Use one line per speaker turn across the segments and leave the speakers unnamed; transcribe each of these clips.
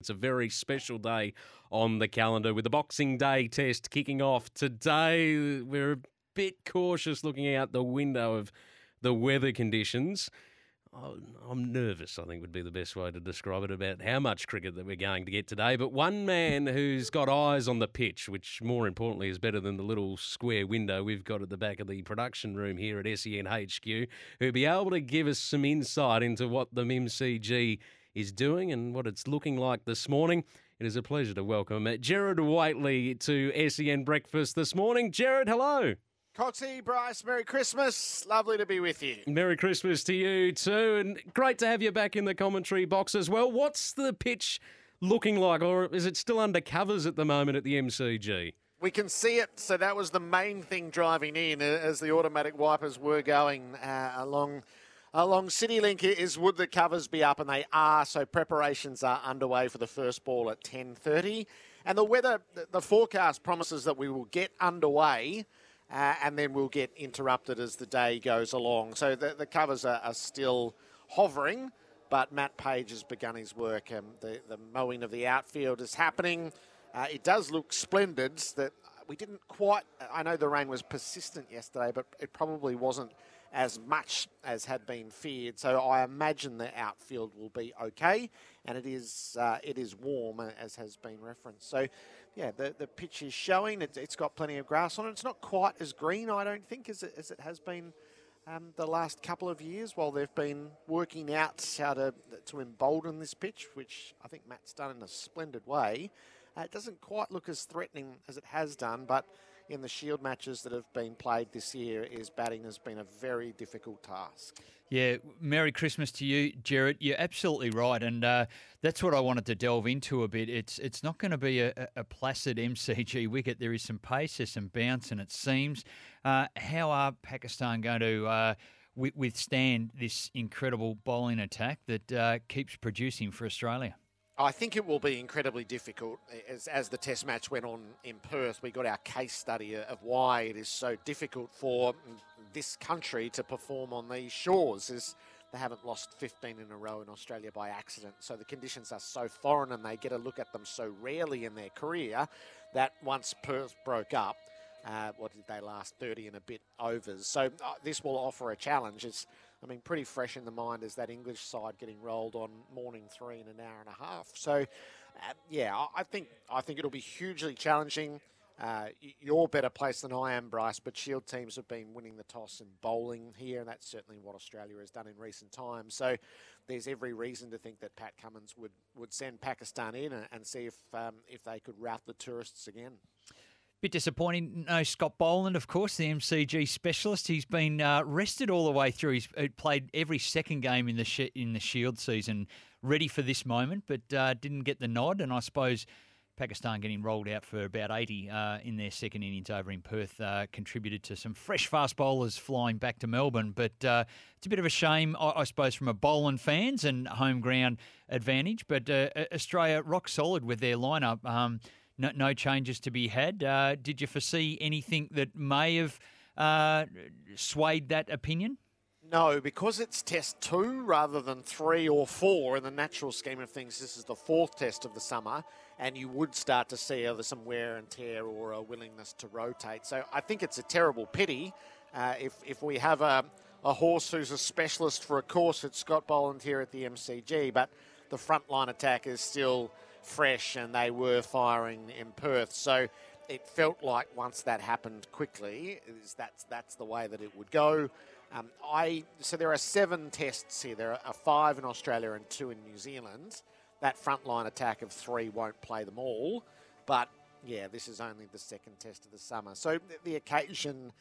It's a very special day on the calendar with the Boxing Day test kicking off today. We're a bit cautious looking out the window of the weather conditions. Oh, I'm nervous, I think would be the best way to describe it about how much cricket that we're going to get today. But one man who's got eyes on the pitch, which more importantly is better than the little square window we've got at the back of the production room here at SEN HQ, who'll be able to give us some insight into what the MCG is doing and what it's looking like this morning. It is a pleasure to welcome Gerard Whateley to SEN Breakfast this morning. Gerard, hello.
Coxie, Bryce, Merry Christmas. Lovely to be with you.
Merry Christmas to you too, and great to have you back in the commentary box as well. What's the pitch looking like, or is it still under covers at the moment at the MCG?
We can see it, so that was the main thing driving in as the automatic wipers were going uh, along along CityLink is would the covers be up, and they are. So preparations are underway for the first ball at 10:30, and the weather, the forecast promises that we will get underway. Uh, and then we'll get interrupted as the day goes along. So the, the covers are, are still hovering, but Matt Page has begun his work. Um, the, the mowing of the outfield is happening. Uh, it does look splendid. That we didn't quite. I know the rain was persistent yesterday, but it probably wasn't as much as had been feared. So I imagine the outfield will be okay, and it is uh, it is warm as has been referenced. So yeah, the the pitch is showing. It, has got plenty of grass on it. It's not quite as green, I don't think, as it, as it has been. Um, the last couple of years, while they've been working out how to to embolden this pitch, which I think Matt's done in a splendid way, uh, it doesn't quite look as threatening as it has done. But in the Shield matches that have been played this year is batting has been a very difficult task.
Yeah, Merry Christmas to you, Gerard. You're absolutely right, and uh, that's what I wanted to delve into a bit. It's it's not going to be a, a, placid MCG wicket. There is some pace, there's some bounce, and it seems. Uh, how are Pakistan going to uh, withstand this incredible bowling attack that uh, keeps producing for Australia?
I think it will be incredibly difficult as, as the test match went on in Perth. We got our case study of why it is so difficult for this country to perform on these shores. Is they haven't lost 15 in a row in Australia by accident. So the conditions are so foreign and they get a look at them so rarely in their career that once Perth broke up, uh, what did they last? 30 and a bit overs. So uh, this will offer a challenge. It's I mean, pretty fresh in the mind is that English side getting rolled on morning three in an hour and a half. So, uh, yeah, I think I think it'll be hugely challenging. Uh, you're better placed than I am, Bryce, but Shield teams have been winning the toss and bowling here, and that's certainly what Australia has done in recent times. So there's every reason to think that Pat Cummins would, would send Pakistan in and, and see if um, if they could rout the tourists again.
Bit disappointing. No Scott Boland, of course, the MCG specialist. He's been uh, rested all the way through. He's uh, played every second game in the sh- in the Shield season, ready for this moment, but uh, didn't get the nod. And I suppose Pakistan getting rolled out for about 80 uh, in their second innings over in Perth uh, contributed to some fresh fast bowlers flying back to Melbourne. But uh, it's a bit of a shame, I, I, suppose, from a Boland fans and home ground advantage. But Australia rock solid with their lineup. Um, no, no changes to be had. Uh, did you foresee anything that may have uh, swayed that opinion?
No, because it's test two rather than three or four in the natural scheme of things. This is the fourth test of the summer, and you would start to see either some wear and tear or a willingness to rotate. So I think it's a terrible pity uh, if if we have a, a horse who's a specialist for a course. It's Scott Boland here at the MCG, but the front line attack is still fresh and they were firing in Perth. So it felt like once that happened quickly, is that's that's the way that it would go. Um, I so there are seven tests here. There are five in Australia and two in New Zealand. That frontline attack of three won't play them all, but yeah, this is only the second test of the summer. So the, the occasion,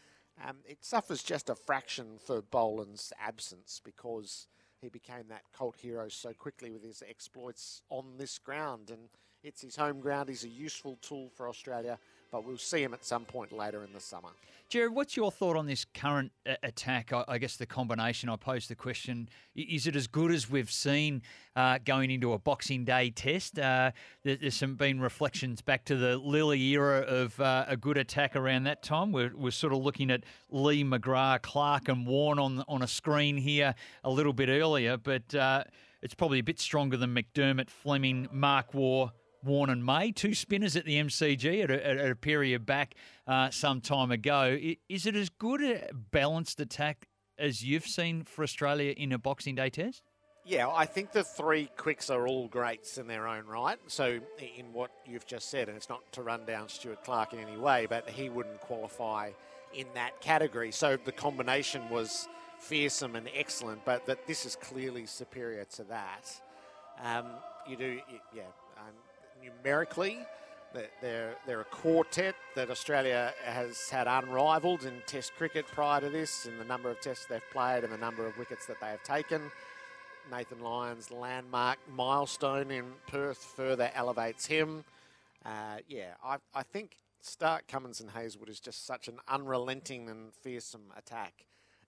um, it suffers just a fraction for Boland's absence because he became that cult hero so quickly with his exploits on this ground, and it's his home ground. He's a useful tool for Australia but we'll see him at some point later in the summer.
Gerard, what's your thought on this current uh, attack? I, guess the combination. I posed the question: Is it as good as we've seen uh, going into a Boxing Day test? Uh, there's some been reflections back to the Lillee era of uh, a good attack around that time. We're, we're sort of looking at Lee McGrath, Clark, and Warne on on a screen here a little bit earlier, but uh, it's probably a bit stronger than McDermott, Fleming, Mark Waugh. Warne and May, two spinners at the MCG at a, at a period back uh, some time ago. Is it as good a balanced attack as you've seen for Australia in a Boxing Day test?
Yeah, I think the three quicks are all greats in their own right. So, in what you've just said, and it's not to run down Stuart Clark in any way, but he wouldn't qualify in that category. So, the combination was fearsome and excellent, but that this is clearly superior to that. Um, you do, yeah, um, numerically. They're, they're a quartet that Australia has had unrivalled in Test cricket prior to this, in the number of tests they've played and the number of wickets that they have taken. Nathan Lyon's landmark milestone in Perth further elevates him. Uh, yeah, I, I think Stark, Cummins, and Hazlewood is just such an unrelenting and fearsome attack,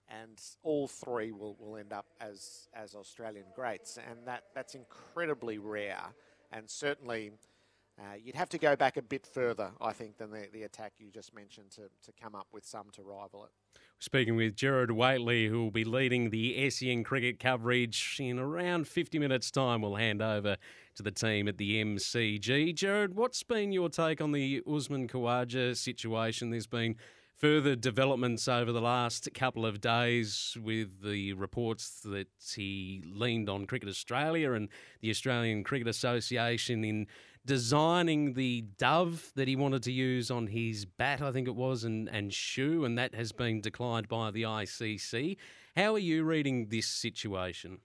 and all three will, will end up as as Australian greats, and that that's incredibly rare and certainly uh, you'd have to go back a bit further, I think, than the, the attack you just mentioned to, to come up with some to rival it.
Speaking with Gerard Whateley, who will be leading the SEN cricket coverage in around 50 minutes' time. We'll hand over to the team at the MCG. Gerard, what's been your take on the Usman Khawaja situation? There's been further developments over the last couple of days with the reports that he leaned on Cricket Australia and the Australian Cricket Association in designing the dove that he wanted to use on his bat, I think it was, and, and shoe, and that has been declined by the ICC. How are you reading this situation?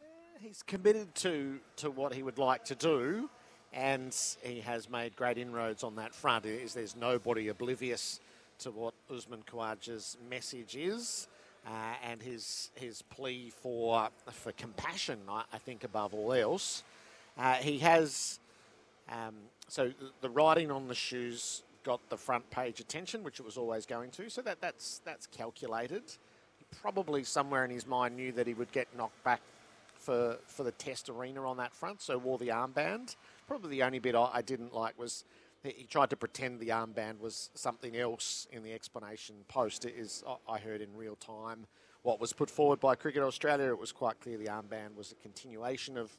Uh, he's committed to, to what he would like to do, and he has made great inroads on that front. Is there's nobody oblivious to what Usman Khawaja's message is. Uh, and his his plea for for compassion, I, I think, above all else, uh, he has. Um, so the writing on the shoes got the front page attention, which it was always going to. So that that's that's calculated. He probably somewhere in his mind knew that he would get knocked back for for the test arena on that front, so wore the armband. Probably the only bit I, I didn't like was he tried to pretend the armband was something else in the explanation post. It is I heard in real time what was put forward by Cricket Australia. It was quite clear the armband was a continuation of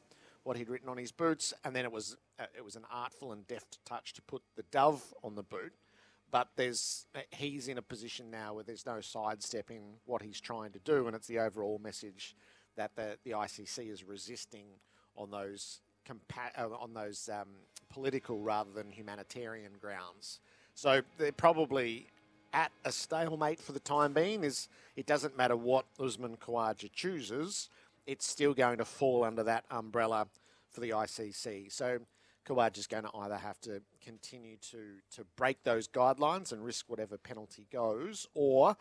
what he'd written on his boots, and then it was uh, it was an artful and deft touch to put the dove on the boot. But there's uh, he's in a position now where there's no sidestepping what he's trying to do, and it's the overall message that the the ICC is resisting on those compa- uh, on those um, political rather than humanitarian grounds. So they're probably at a stalemate for the time being. Is it doesn't matter what Usman Khawaja chooses, it's still going to fall under that umbrella for the ICC. So Khawaja is going to either have to continue to to break those guidelines and risk whatever penalty goes, or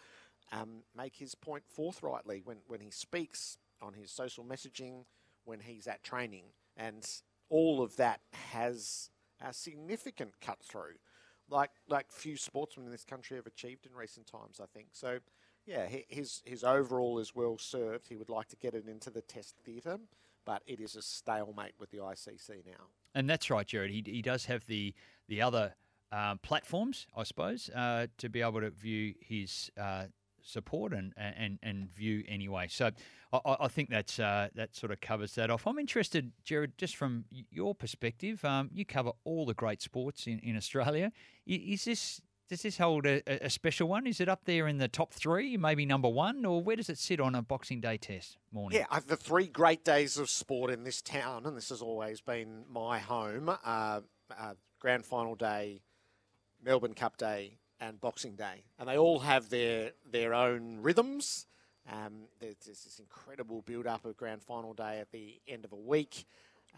um, make his point forthrightly when, when he speaks on his social messaging, when he's at training and all of that has a significant cut through, like like few sportsmen in this country have achieved in recent times. I think so. Yeah, his his overall is well served. He would like to get it into the Test theatre, but it is a stalemate with the ICC now.
And that's right, Gerard. He he does have the the other um, platforms, I suppose, uh, to be able to view his uh, support and, and, and view anyway. So I, I think that's uh, that sort of covers that off. I'm interested, Gerard, just from your perspective. Um, you cover all the great sports in, in Australia. Is this Does this hold a, a- special one? Is it up there in the top three, maybe number one, or where does it sit on a Boxing Day test morning?
Yeah, the three great days of sport in this town, and this has always been my home uh, uh, Grand Final Day, Melbourne Cup Day, and Boxing Day. And they all have their, their own rhythms. Um, there's, there's this incredible build up of Grand Final Day at the end of a week.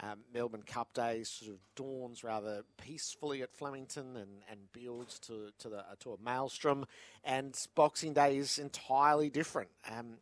Um, Melbourne Cup Day sort of dawns rather peacefully at Flemington and, and builds to to, the, to a maelstrom, and Boxing Day is entirely different. Um,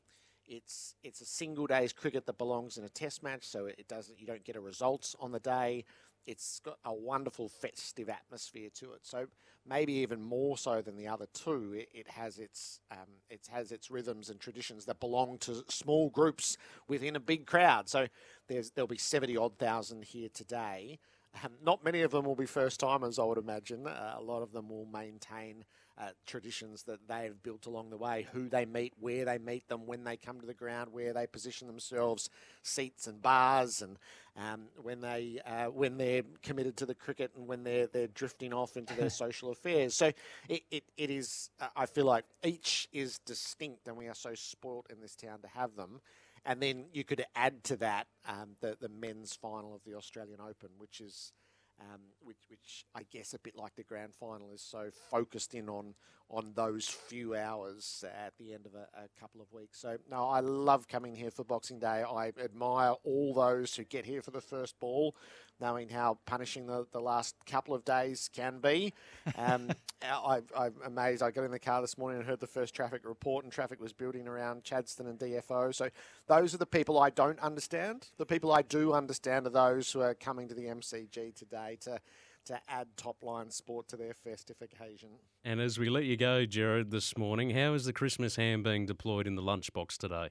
it's it's a single day's cricket that belongs in a Test match, so it doesn't you don't get a results on the day. It's got a wonderful festive atmosphere to it. So maybe even more so than the other two, it, it has its um, it has its rhythms and traditions that belong to small groups within a big crowd. So there'll be seventy odd thousand here today. Um, not many of them will be first timers, I would imagine. Uh, a lot of them will maintain uh, traditions that they've built along the way, who they meet, where they meet them, when they come to the ground, where they position themselves, seats and bars, and um, when they uh, when they're committed to the cricket and when they're they're drifting off into their social affairs. So it, it, it is. Uh, I feel like each is distinct, and we are so spoilt in this town to have them. And then you could add to that um, the the men's final of the Australian Open, which is um, which, which I guess a bit like the grand final is so focused in on on those few hours at the end of a, a, couple of weeks. So no, I love coming here for Boxing Day. I admire all those who get here for the first ball, knowing how punishing the, the last couple of days can be. Um, I, I'm amazed. I got in the car this morning and heard the first traffic report, and traffic was building around Chadstone and DFO. So those are the people I don't understand. The people I do understand are those who are coming to the MCG today to to add top line sport to their festive occasion.
And as we let you go, Gerard, this morning, how is the Christmas ham being deployed in the lunchbox today?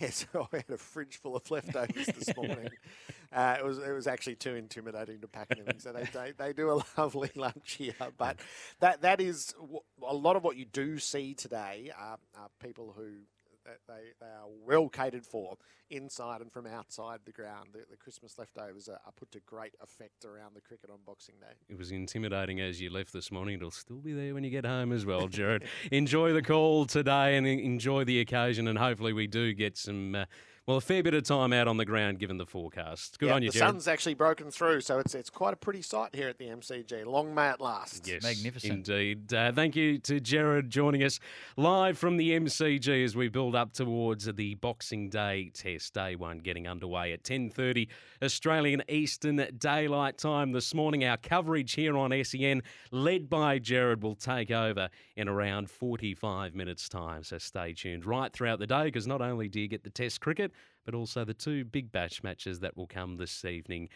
Yes, I had a fridge full of leftovers this morning. Uh, it was it was actually too intimidating to pack anything. So they, they, they do a lovely lunch here, but that that is a lot of what you do see today are, are people who they, they are well catered for inside and from outside the ground. The, the Christmas leftovers are, are, put to great effect around the cricket on Boxing Day.
It was intimidating as you left this morning. It'll still be there when you get home as well, Gerard. enjoy the call today and enjoy the occasion, and hopefully we do get some. Uh, well, a fair bit of time out on the ground given the forecast. Good
yeah,
on you,
the
Gerard.
sun's actually broken through, so it's it's quite a pretty sight here at the MCG. Long may it last.
Yes,
magnificent.
Indeed. Uh, thank you to Gerard joining us live from the MCG as we build up towards the Boxing Day Test. Day one getting underway at 10:30 Australian Eastern Daylight Time this morning. Our coverage here on SEN, led by Gerard, will take over in around 45 minutes' time. So stay tuned right throughout the day because not only do you get the Test cricket but also the two big bash matches that will come this evening